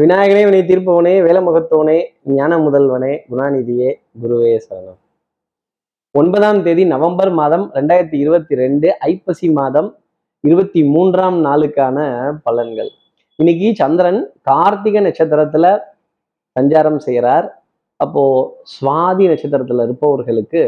விநாயகனே வினை தீர்ப்பவனே வேலமுகத்தவனே ஞான முதல்வனே குணாநிதியே குருவே சரணம். ஒன்பதாம் தேதி நவம்பர் மாதம் ரெண்டாயிரத்தி இருபத்தி ரெண்டு ஐப்பசி மாதம் இருபத்தி மூன்றாம் நாளுக்கான பலன்கள். இன்னைக்கு சந்திரன் கார்த்திகை நட்சத்திரத்துல சஞ்சாரம் செய்கிறார் அப்போ சுவாதி நட்சத்திரத்துல இருப்பவர்களுக்கு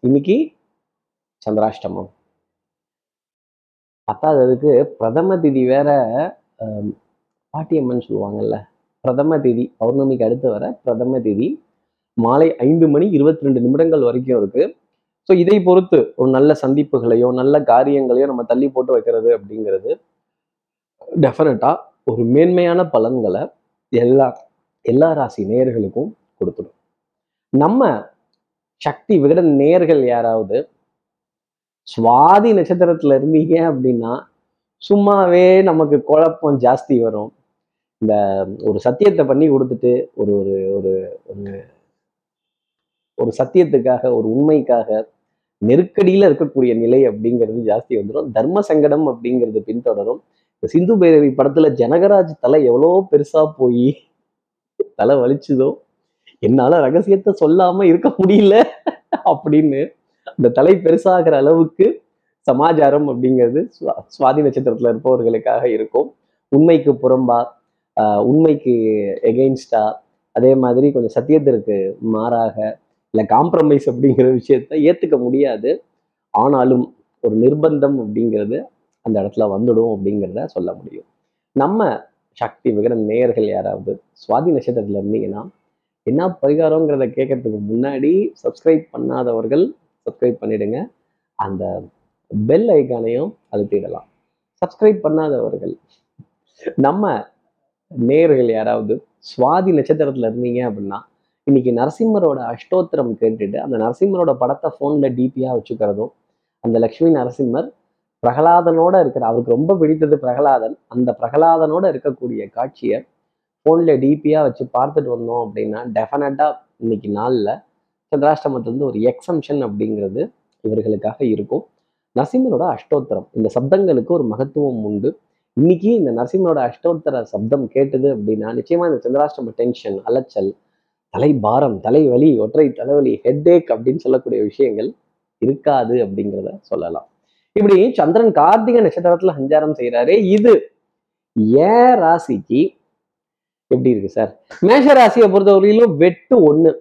இன்னைக்கு சந்திராஷ்டமம். பத்தாததுக்கு பிரதம திதி வேற பாட்டியம்மன் சொல்லுவாங்கல்ல பிரதம தேதி பௌர்ணமிக்கு அடுத்து வர பிரதம தேதி மாலை ஐந்து மணி இருபத்தி ரெண்டு நிமிடங்கள் வரைக்கும் இருக்கு. ஸோ இதை பொறுத்து ஒரு நல்ல சந்திப்புகளையோ நல்ல காரியங்களையோ நம்ம தள்ளி போட்டு வைக்கிறது அப்படிங்கிறது டெஃபினட்டா ஒரு மேன்மையான பலன்களை எல்லா எல்லா ராசி நேயர்களுக்கும் கொடுத்துடும். நம்ம சக்தி விகட நேயர்கள் யாராவது சுவாதி நட்சத்திரத்துல இருந்தீங்க அப்படின்னா சும்மாவே நமக்கு குழப்பம் ஜாஸ்தி வரும். இந்த ஒரு சத்தியத்தை பண்ணி கொடுத்துட்டு ஒரு ஒரு ஒரு ஒரு ஒரு சத்தியத்துக்காக ஒரு உண்மைக்காக நெருக்கடியில இருக்கக்கூடிய நிலை அப்படிங்கிறது ஜாஸ்தி வந்துடும் தர்ம சங்கடம் அப்படிங்கிறது பின்தொடரும். இந்த சிந்து பைரவி படத்துல ஜனகராஜ் தலை எவ்வளோ பெருசா போய் தலை வலிச்சுதோ என்னால ரகசியத்தை சொல்லாம இருக்க முடியல அப்படின்னு அந்த தலை பெருசாகிற அளவுக்கு சமாச்சாரம் அப்படிங்கிறது சுவாதி நட்சத்திரத்துல இருப்பவர்களுக்காக இருக்கும். உண்மைக்கு புறம்பா உண்மைக்கு எகெயின்ஸ்டா அதே மாதிரி கொஞ்சம் சத்தியத்திற்கு மாறாக இல்லை காம்ப்ரமைஸ் அப்படிங்கிற விஷயத்த ஏற்றுக்க முடியாது. ஆனாலும் ஒரு நிர்பந்தம் அப்படிங்கிறது அந்த இடத்துல வந்துடும் அப்படிங்கிறத சொல்ல முடியும். நம்ம சக்தி விகட நேயர்கள் யாராவது சுவாதி நட்சத்திரத்தில் இருந்தீங்கன்னா என்ன பரிகாரங்கிறத கேட்கறதுக்கு முன்னாடி சப்ஸ்கிரைப் பண்ணாதவர்கள் சப்ஸ்கிரைப் பண்ணிடுங்க. அந்த பெல் ஐக்கானையும் அழுத்திடலாம். சப்ஸ்கிரைப் பண்ணாதவர்கள் நம்ம நேயர்கள் யாராவது சுவாதி நட்சத்திரத்துல இருந்தீங்க அப்படின்னா இன்னைக்கு நரசிம்மரோட அஷ்டோத்திரம் கேட்டுட்டு அந்த நரசிம்மரோட படத்தை ஃபோன்ல டிபியாக வச்சுக்கிறதும் அந்த லக்ஷ்மி நரசிம்மர் பிரகலாதனோட இருக்கிற அவருக்கு ரொம்ப பிடித்தது பிரகலாதன். அந்த பிரகலாதனோட இருக்கக்கூடிய காட்சியை ஃபோனில் டிபியாக வச்சு பார்த்துட்டு வந்தோம் அப்படின்னா டெஃபினட்டாக இன்னைக்கு நாளில் சந்திராஷ்டமத்திலிருந்து ஒரு எக்ஸம்ஷன் அப்படிங்கிறது இவர்களுக்காக இருக்கும். நரசிம்மரோட அஷ்டோத்திரம் இந்த சப்தங்களுக்கு ஒரு மகத்துவம் உண்டு. இன்னைக்கு இந்த நரசிம்மனோட அஷ்டோத்தர சப்தம் கேட்டது அப்படின்னா நிச்சயமா இந்த சந்திராஷ்டம டென்ஷன் அலைச்சல் தலை பாரம் தலைவலி ஒற்றை தலைவலி ஹெட்டேக் அப்படின்னு சொல்லக்கூடிய விஷயங்கள் இருக்காது அப்படிங்கிறத சொல்லலாம். இப்படி சந்திரன் கார்த்திகை நட்சத்திரத்துல சஞ்சாரம் செய்யறாரு இது ஏன் ராசிக்கு எப்படி இருக்கு சார்? மேஷ ராசியை பொறுத்தவரையிலும் வெட்டு ஒண்ணு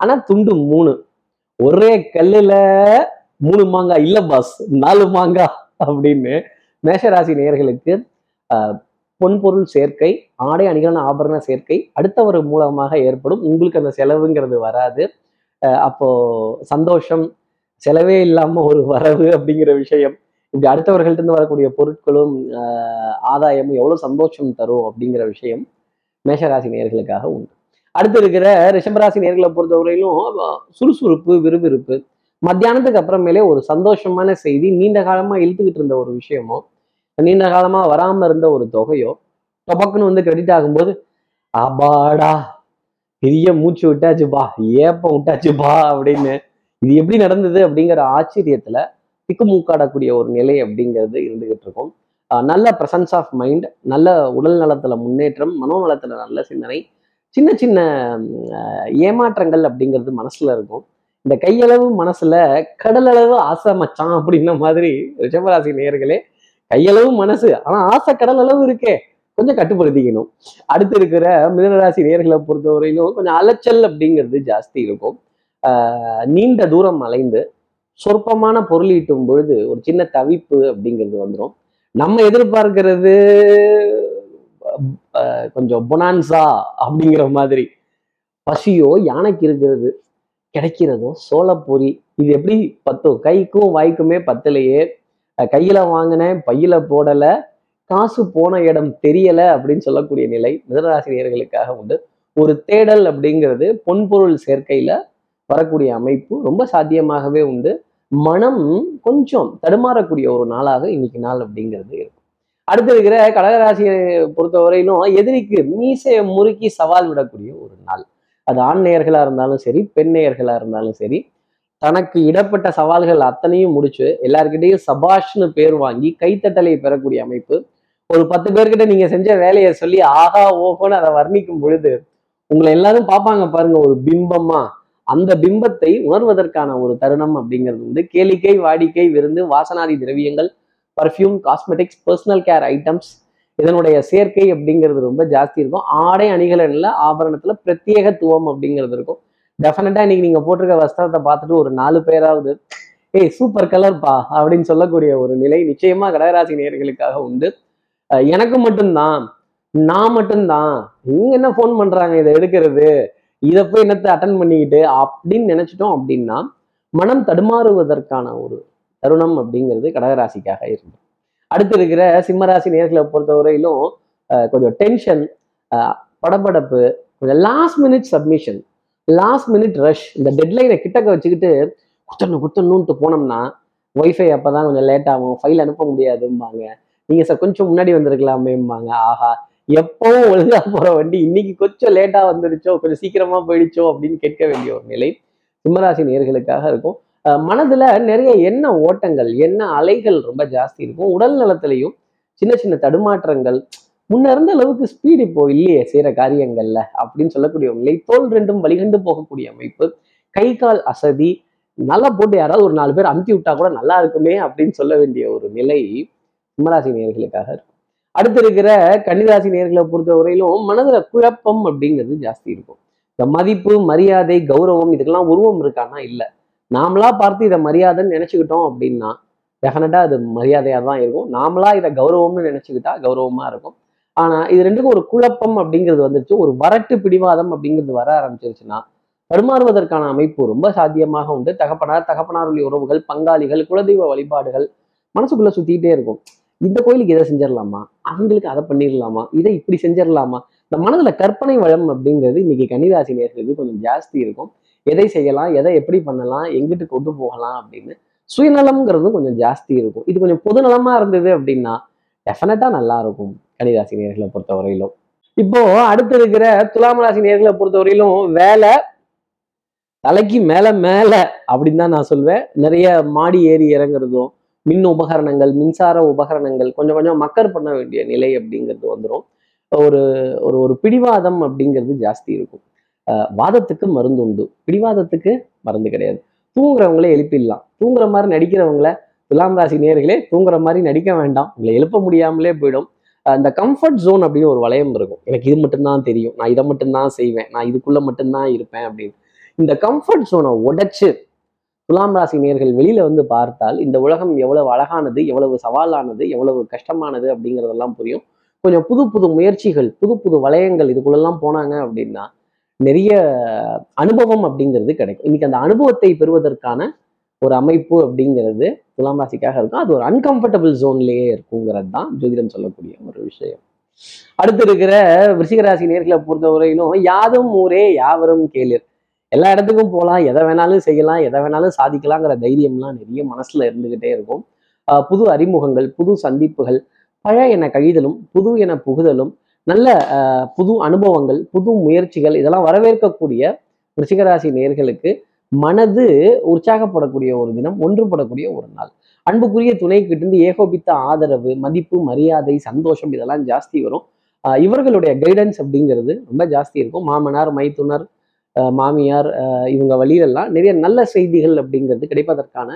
ஆனா துண்டு மூணு. ஒரே கல்லுல மூணு மாங்கா இல்ல பாஸ் நாலு மாங்காய் அப்படின்னு மேஷராசி நேயர்களுக்கு பொன்பொருள் சேர்க்கை ஆடை அணிகளான ஆபரண சேர்க்கை அடுத்தவர் மூலமாக ஏற்படும். உங்களுக்கு அந்த செலவுங்கிறது வராது. அப்போ சந்தோஷம் செலவே இல்லாம ஒரு வரவு அப்படிங்கிற விஷயம் இப்படி அடுத்தவர்கள்ட்ட இருந்து வரக்கூடிய பொருட்களும் ஆதாயமும் எவ்வளவு சந்தோஷம் தரும் அப்படிங்கிற விஷயம் மேஷராசி நேர்களுக்காக உண்டு. அடுத்து இருக்கிற ரிஷபராசி நேர்களை பொறுத்தவரையிலும் சுறுசுறுப்பு விறுவிறுப்பு. மத்தியானத்துக்கு அப்புறமேலே ஒரு சந்தோஷமான செய்தி நீண்ட காலமா இழுத்துக்கிட்டு இருந்த ஒரு விஷயமும் நீண்ட காலமா வராம இருந்த ஒரு தொகையோ டொபக்குன்னு வந்து கிரெடிட் ஆகும்போது அபாடா பெரிய மூச்சு விட்டாச்சுப்பா ஏப்பம் விட்டாச்சுப்பா அப்படின்னு இது எப்படி நடந்தது அப்படிங்கிற ஆச்சரியத்துல திக்குமூக்காடக்கூடிய ஒரு நிலை அப்படிங்கிறது இருந்துகிட்டு இருக்கும். நல்ல ப்ரெசன்ஸ் ஆஃப் மைண்ட் நல்ல உடல் நலத்துல முன்னேற்றம் மனோநலத்துல நல்ல சிந்தனை சின்ன சின்ன ஏமாற்றங்கள் அப்படிங்கிறது மனசுல இருக்கும். இந்த கையளவு மனசுல கடலளவு ஆசை மச்சான் அப்படின்ன மாதிரி ரிஷபராசி நேயர்களே கையளவு மனசு. ஆனா ஆசை கடல் அளவு இருக்கே. கொஞ்சம் கட்டுப்படுத்திக்கணும். அடுத்து இருக்கிற மிதனராசி நேர்களை பொறுத்தவரையிலும் கொஞ்சம் அலைச்சல் அப்படிங்கிறது ஜாஸ்தி இருக்கும். நீண்ட தூரம் அலைந்து சொற்பமான பொருள் ஈட்டும் பொழுது ஒரு சின்ன தவிப்பு அப்படிங்கிறது வந்துடும் நம்ம எதிர்பார்க்கிறது கொஞ்சம் பொனான்சா அப்படிங்கிற மாதிரி. பசியோ யானைக்கு இருக்கிறது கிடைக்கிறதோ சோளப்பொறி இது எப்படி பத்தும்? கைக்கும் வாய்க்குமே பத்தலையே. கையில வாங்கினேன் பையில போடல காசு போன இடம் தெரியல அப்படின்னு சொல்லக்கூடிய நிலை மிதராசிரியர்களுக்காக உண்டு. ஒரு தேடல் அப்படிங்கிறது பொன்பொருள் சேர்க்கையில வரக்கூடிய அமைப்பு ரொம்ப சாத்தியமாகவே உண்டு. மனம் கொஞ்சம் தடுமாறக்கூடிய ஒரு நாளாக இன்னைக்கு நாள் அப்படிங்கிறது இருக்கும். அடுத்து இருக்கிற கடகராசியை பொறுத்தவரையிலும் எதிரிக்கு மீசையை முறுக்கி சவால் விடக்கூடிய ஒரு நாள். அது ஆண் நேயர்களாக இருந்தாலும் சரி பெண் நேயர்களாக இருந்தாலும் சரி தனக்கு இடப்பட்ட சவால்கள் அத்தனையும் முடிச்சு எல்லாருக்கிட்டையும் சபாஷ்னு பேர் வாங்கி கைத்தட்டலை பெறக்கூடிய அமைப்பு. ஒரு பத்து பேர்கிட்ட நீங்க செஞ்ச வேலையை சொல்லி ஆகா ஓஹோன்னு அதை வர்ணிக்கும் பொழுது உங்களை எல்லாரும் பார்ப்பாங்க பாருங்க ஒரு பிம்பமா. அந்த பிம்பத்தை உணர்வதற்கான ஒரு தருணம் அப்படிங்கிறது வந்து கேளிக்கை வாடிக்கை விருந்து வாசனாதி திரவியங்கள் perfume cosmetics personal care items இதனுடைய சேர்க்கை அப்படிங்கிறது ரொம்ப ஜாஸ்தி இருக்கும். ஆடை அணிகலன்ல ஆபரணத்துல பிரத்யேகத்துவம் அப்படிங்கிறது இருக்கும். டெஃபினட்டா இன்னைக்கு நீங்க போட்டிருக்க வஸ்திரத்தை பார்த்துட்டு ஒரு நாலு பேராவது ஏய் சூப்பர் கலர்ப்பா அப்படின்னு சொல்லக்கூடிய ஒரு நிலை நிச்சயமா கடகராசி நேர்களுக்காக உண்டு. எனக்கு மட்டும்தான் நான் மட்டும்தான். இவங்க என்ன ஃபோன் பண்றாங்க? இதை எடுக்கிறது இதை போய் என்னத்தை அட்டன் பண்ணிக்கிட்டு அப்படின்னு நினைச்சிட்டோம் அப்படின்னா மனம் தடுமாறுவதற்கான ஒரு தருணம் அப்படிங்கிறது கடகராசிக்காக இருக்கு அடுத்து இருக்கிற சிம்மராசி நேர்களை பொறுத்தவரையிலும் அஹ், கொஞ்சம் டென்ஷன் படபடப்பு கொஞ்சம் last minute submission last minute rush இந்த டெட்லைனை கிட்டக்க வச்சுக்கிட்டு குத்தணும் குத்தணும்ட்டு போனோம்னா ஒய்ஃபை அப்போ தான் கொஞ்சம் லேட் ஆகும். ஃபைல் அனுப்ப முடியாதும்பாங்க. நீங்கள் சார் கொஞ்சம் முன்னாடி வந்திருக்கலாமேம்பாங்க. ஆஹா எப்பவும் ஒழுங்காக போகிற வண்டி இன்னைக்கு கொஞ்சம் லேட்டாக வந்துருச்சோ கொஞ்சம் சீக்கிரமாக போயிடுச்சோ அப்படின்னு கேட்க வேண்டிய ஒரு நிலை சிம்மராசி நேர்களுக்காக இருக்கும். மனதில் நிறைய எண்ண ஓட்டங்கள் எண்ண அலைகள் ரொம்ப ஜாஸ்தி இருக்கும். உடல் நலத்திலையும் சின்ன சின்ன தடுமாற்றங்கள் முன்ன இருந்த அளவுக்கு ஸ்பீட் இப்போ இல்லையே செய்யற காரியங்கள்ல அப்படின்னு சொல்லக்கூடிய தோல் ரெண்டும் வழிகண்டு போகக்கூடிய அமைப்பு. கை கால் அசதி. நல்லா போட்டு யாராவது ஒரு நாலு பேர் அமுத்தி விட்டா கூட நல்லா இருக்குமே அப்படின்னு சொல்ல வேண்டிய ஒரு நிலை சிம்மராசி நேர்களுக்காக இருக்கும் அடுத்து இருக்கிற கன்னிராசி நேர்களை பொறுத்த வரையிலும் மனதுல குழப்பம் அப்படிங்கிறது ஜாஸ்தி இருக்கும். இந்த மதிப்பு மரியாதை கௌரவம் இதுக்கெல்லாம் உருவம் இருக்கான்னா இல்லை. நாமளா பார்த்து இதை மரியாதைன்னு நினைச்சுக்கிட்டோம் அப்படின்னா டெஃபினட்டா அது மரியாதையா தான் இருக்கும். நாமளா இதை கௌரவம்னு நினைச்சுக்கிட்டா கௌரவமா இருக்கும். ஆனா இது ரெண்டுக்கும் ஒரு குழப்பம் அப்படிங்கிறது வந்துருச்சு. ஒரு வரட்டு பிடிவாதம் அப்படிங்கிறது வர ஆரம்பிச்சிருச்சுன்னா தடுமாறுவதற்கான அமைப்பு ரொம்ப சாத்தியமாக உண்டு. தகப்பனார் தகப்பனாருடைய உறவுகள் பங்காளிகள் குலதெய்வ வழிபாடுகள் மனசுக்குள்ள சுத்திட்டே இருக்கும். இந்த கோயிலுக்கு இதை செஞ்சிடலாமா? அவங்களுக்கு அதை பண்ணிடலாமா? இதை இப்படி செஞ்சிடலாமா? இந்த மனதுல கற்பனை வளம் அப்படிங்கிறது இன்னைக்கு கன்னிராசி நேர்களுக்கு கொஞ்சம் ஜாஸ்தி இருக்கும். எதை செய்யலாம்? எதை எப்படி பண்ணலாம்? எங்கிட்டு கொண்டு போகலாம் அப்படின்னு சுயநலம்ங்கிறது கொஞ்சம் ஜாஸ்தி இருக்கும். இது கொஞ்சம் பொதுநலமா இருந்தது அப்படின்னா டெஃபினட்டா நல்லா இருக்கும். கன்னிராசி நேர்களை பொறுத்தவரையிலும். இப்போ அடுத்து இருக்கிற துலாம் ராசி நேர்களை பொறுத்தவரையிலும் வேலை தலைக்கு மேல மேல அப்படின்னு தான் நான் சொல்வேன். நிறைய மாடி ஏறி இறங்குறதும் மின் உபகரணங்கள் மின்சார உபகரணங்கள் கொஞ்சம் கொஞ்சம் மக்கர் பண்ண வேண்டிய நிலை அப்படிங்கிறது வந்துடும் ஒரு ஒரு ஒரு பிடிவாதம் அப்படிங்கிறது ஜாஸ்தி இருக்கும். அஹ் வாதத்துக்கு மருந்து உண்டு. பிடிவாதத்துக்கு மருந்து கிடையாது. தூங்குறவங்களே எழுப்பிடலாம். தூங்குற மாதிரி நடிக்கிறவங்கள துலாம் ராசி நேர்களே தூங்குற மாதிரி நடிக்க வேண்டாம். உங்களை எழுப்ப முடியாமலே போயிடும். இந்த கம்ஃபர்ட் ஜோன் அப்படின்னு ஒரு வளையம் இருக்கும். எனக்கு இது மட்டும்தான் தெரியும். நான் இதை மட்டும்தான் செய்வேன். நான் இதுக்குள்ள மட்டும்தான் இருப்பேன் அப்படின்னு. இந்த கம்ஃபர்ட் ஜோனை உடைச்சு துலாம் ராசி நேர்கள் வெளியில வந்து பார்த்தால் இந்த உலகம் எவ்வளவு அழகானது எவ்வளவு சவாலானது எவ்வளவு கஷ்டமானது அப்படிங்கிறதெல்லாம் புரியும். கொஞ்சம் புது புது முயற்சிகள் புது புது வளையங்கள் இதுக்குள்ளெல்லாம் போனாங்க அப்படின்னா நிறைய அனுபவம் அப்படிங்கிறது கிடைக்கும். இன்னைக்கு அந்த அனுபவத்தை பெறுவதற்கான ஒரு அமைப்பு அப்படிங்கிறது துலாம் ராசிக்காக இருக்கும். அது ஒரு அன்கம்ஃபர்டபுள் ஜோன்லேயே இருக்குங்கிறது தான் ஜோதிடம் சொல்லக்கூடிய ஒரு விஷயம். அடுத்து இருக்கிற விருச்சிகராசி நேர்களை பொறுத்தவரையிலும் யாதும் ஊரே யாவரும் கேளிர். எல்லா இடத்துக்கும் போகலாம் எதை வேணாலும் செய்யலாம் எதை வேணாலும் சாதிக்கலாங்கிற தைரியம்லாம் நிறைய மனசுல இருந்துகிட்டே இருக்கும். ஆஹ் புது அறிமுகங்கள் புது சந்திப்புகள் பழைய என கழிதலும் புது என புகுதலும் நல்ல ஆஹ் புது அனுபவங்கள் புது முயற்சிகள் இதெல்லாம் வரவேற்கக்கூடிய ரிஷிகராசி நேர்களுக்கு மனது உற்சாகப்படக்கூடிய ஒரு தினம் ஒன்றுபடக்கூடிய ஒரு நாள். அன்புக்குரிய துணைக்கிட்ட இருந்து ஏகோபித்த ஆதரவு மதிப்பு மரியாதை சந்தோஷம் இதெல்லாம் ஜாஸ்தி வரும். இவர்களுடைய கைடன்ஸ் அப்படிங்கிறது ரொம்ப ஜாஸ்தி இருக்கும். மாமனார் மைத்துனர் மாமியார் இவங்க வழியிலெல்லாம் நிறைய நல்ல செய்திகள் அப்படிங்கிறது கிடைப்பதற்கான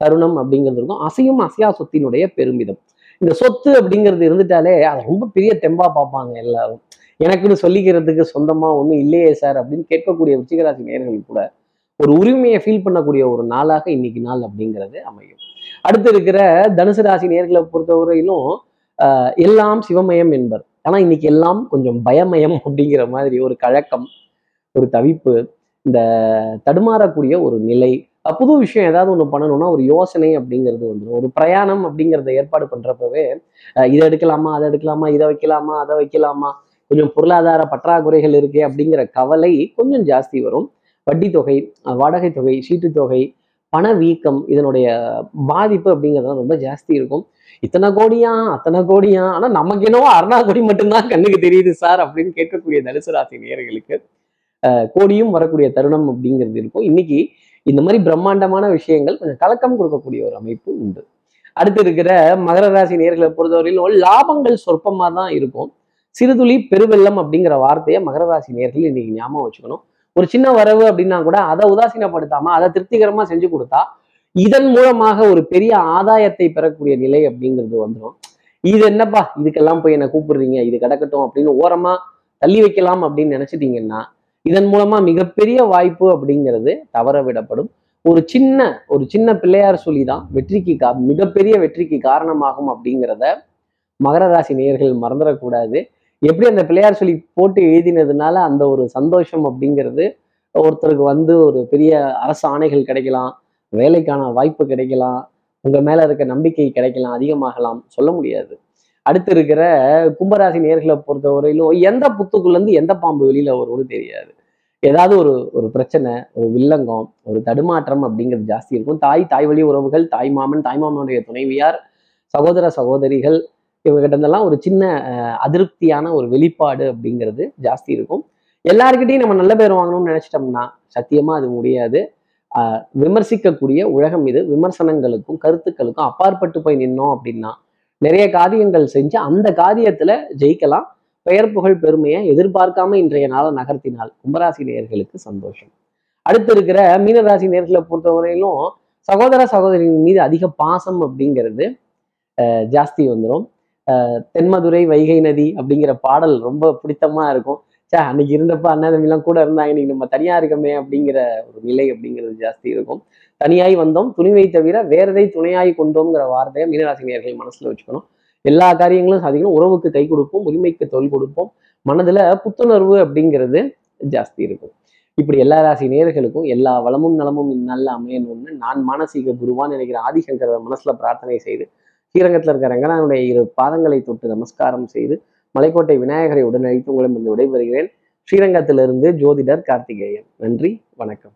தருணம் அப்படிங்கிறது இருக்கும். அசையும் அசையா சொத்தினுடைய பெருமிதம். இந்த சொத்து அப்படிங்கிறது இருந்துட்டாலே அதை ரொம்ப பெரிய தெம்பா பார்ப்பாங்க எல்லாரும். எனக்குன்னு சொல்லிக்கிறதுக்கு சொந்தமா ஒன்றும் இல்லையே சார் அப்படின்னு கேட்கக்கூடிய ருச்சிகராசி நேயர்கள் கூட ஒரு உரிமையை ஃபீல் பண்ணக்கூடிய ஒரு நாளாக இன்னைக்கு நாள் அப்படிங்கிறது அமையும். அடுத்து இருக்கிற தனுசு ராசி நேர்களை பொறுத்தவரையிலும் ஆஹ் எல்லாம் சிவமயம் என்பர். ஆனா இன்னைக்கு எல்லாம் கொஞ்சம் பயமயம் அப்படிங்கிற மாதிரி ஒரு கழக்கம் ஒரு தவிப்பு இந்த தடுமாறக்கூடிய ஒரு நிலை புது விஷயம் ஏதாவது ஒன்று பண்ணணும்னா ஒரு யோசனை அப்படிங்கிறது வந்துடும் ஒரு பிரயாணம் அப்படிங்கிறத ஏற்பாடு பண்றப்பவே இதை எடுக்கலாமா அதை எடுக்கலாமா இதை வைக்கலாமா அதை வைக்கலாமா கொஞ்சம் பொருளாதார பற்றாக்குறைகள் இருக்கே அப்படிங்கிற கவலை கொஞ்சம் ஜாஸ்தி வரும். வட்டி தொகை வாடகை தொகை சீட்டுத்தொகை தொகை பண வீக்கம் இதனுடைய பாதிப்பு அப்படிங்கிறது ரொம்ப ஜாஸ்தி இருக்கும். இத்தனை கோடியா? அத்தனை கோடியா? ஆனா நமக்கு என்னவோ அருணா கோடி மட்டும்தான் கண்ணுக்கு தெரியுது சார் அப்படின்னு கேட்கக்கூடிய தனுசு ராசி நேயர்களுக்கு கோடியும் வரக்கூடிய தருணம் அப்படிங்கிறது இருக்கும். இன்னைக்கு இந்த மாதிரி பிரம்மாண்டமான விஷயங்கள் கொஞ்சம் கலக்கம் கொடுக்கக்கூடிய ஒரு அமைப்பு உண்டு. அடுத்து இருக்கிற மகர ராசி நேர்களை பொறுத்தவரையிலும் லாபங்கள் சொற்பமா தான் இருக்கும். சிறுதுளி பெருவெள்ளம் அப்படிங்கிற வார்த்தையை மகர ராசி நேர்கள் இன்னைக்கு ஞாபகம் வச்சுக்கணும். ஒரு சின்ன வரவு அப்படின்னா கூட அதை உதாசீனப்படுத்தாம அதை திருப்திகரமா செஞ்சு கொடுத்தா இதன் மூலமாக ஒரு பெரிய ஆதாயத்தை பெறக்கூடிய நிலை அப்படிங்கிறது வந்துடும் இது என்னப்பா? இதுக்கெல்லாம் போய் என்ன கூப்பிடுறீங்க? இது கிடக்கட்டும் அப்படின்னு ஓரமா தள்ளி வைக்கலாம் அப்படின்னு நினைச்சிட்டீங்கன்னா இதன் மூலமா மிகப்பெரிய வாய்ப்பு அப்படிங்கிறது தவற விடப்படும். ஒரு சின்ன ஒரு சின்ன பிள்ளையார் சொல்லி தான் வெற்றிக்கு கா மிகப்பெரிய வெற்றிக்கு காரணமாகும் அப்படிங்கிறத மகர ராசி நேயர்கள் மறந்துடக்கூடாது. எப்படி அந்த பிள்ளையார் சொல்லி போட்டு எழுதினதுனால அந்த ஒரு சந்தோஷம் அப்படிங்கிறது ஒருத்தருக்கு வந்து ஒரு பெரிய அரசு ஆணைகள் கிடைக்கலாம் வேலைக்கான வாய்ப்பு கிடைக்கலாம் உங்க மேல இருக்க நம்பிக்கை கிடைக்கலாம் அதிகமாகலாம் சொல்ல முடியாது. அடுத்து இருக்கிற கும்பராசி நேர்களை பொறுத்தவரையிலும் எந்த புத்துக்குள்ள இருந்து எந்த பாம்பு வெளியில வரும்னு தெரியாது. ஏதாவது ஒரு ஒரு பிரச்சனை ஒரு வில்லங்கம் ஒரு தடுமாற்றம் அப்படிங்கிறது ஜாஸ்தி இருக்கும். தாய் தாய் வழி உறவுகள் தாய் மாமன் தாய் மாமனுடைய துணைவியார் சகோதர சகோதரிகள் இவங்ககிட்ட இருந்தெல்லாம் ஒரு சின்ன அஹ், அதிருப்தியான ஒரு வெளிப்பாடு அப்படிங்கிறது ஜாஸ்தி இருக்கும். எல்லாருக்கிட்டையும் நம்ம நல்ல பேர் வாங்கணும்னு நினைச்சிட்டோம்னா சத்தியமா அது முடியாது. ஆஹ், விமர்சிக்கக்கூடிய உலகம் இது. விமர்சனங்களுக்கும் கருத்துக்களுக்கும் அப்பாற்பட்டு போய் நின்னோம் அப்படின்னா நிறைய காரியங்கள் செஞ்சு அந்த காரியத்துல ஜெயிக்கலாம். பெயர் புகழ் பெருமையை எதிர்பார்க்காம இன்றைய நாளை நகர்த்தினால் கும்பராசி நேயர்களுக்கு சந்தோஷம். அடுத்து இருக்கிற மீனராசி நேர்களை பொறுத்தவரையிலும் சகோதர சகோதரியின் மீது அதிக பாசம் அப்படிங்கிறது ஜாஸ்தி வந்துடும் தென்மதுரை வைகை நதி அப்படிங்கிற பாடல் ரொம்ப பிடித்தமா இருக்கும். சே அன்னைக்கு இருந்தப்ப அண்ணன் தம்பிலாம் கூட இருந்தாங்க. இன்னைக்கு நம்ம தனியா இருக்கமே அப்படிங்கிற ஒரு நிலை அப்படிங்கிறது ஜாஸ்தி இருக்கும். தனியாய் வந்தோம். துணிவை தவிர வேறதை துணையாய் கொண்டோங்கிற வார்த்தையை மீனராசி மனசுல வச்சுக்கணும். எல்லா காரியங்களும் சாதிக்கணும். உறவுக்கு கை கொடுப்போம். உரிமைக்கு தொல் கொடுப்போம். மனதுல புத்துணர்வு அப்படிங்கிறது ஜாஸ்தி இருக்கும். இப்படி எல்லா ராசி நேர்களுக்கும் எல்லா வளமும் நலமும் இந்நல்ல அமையணும்னு நான் மானசீக குருவான் நினைக்கிற ஆதிசங்கர மனசுல பிரார்த்தனை செய்து ஸ்ரீரங்கத்தில் இருக்கிற ரங்கநாதனுடைய இரு பாதங்களை தொட்டு நமஸ்காரம் செய்து மலைக்கோட்டை விநாயகரை உடனழைத்து உங்களிடம் விடைபெறுகிறேன். ஸ்ரீரங்கத்திலிருந்து ஜோதிடர் கார்த்திகேயன். நன்றி வணக்கம்.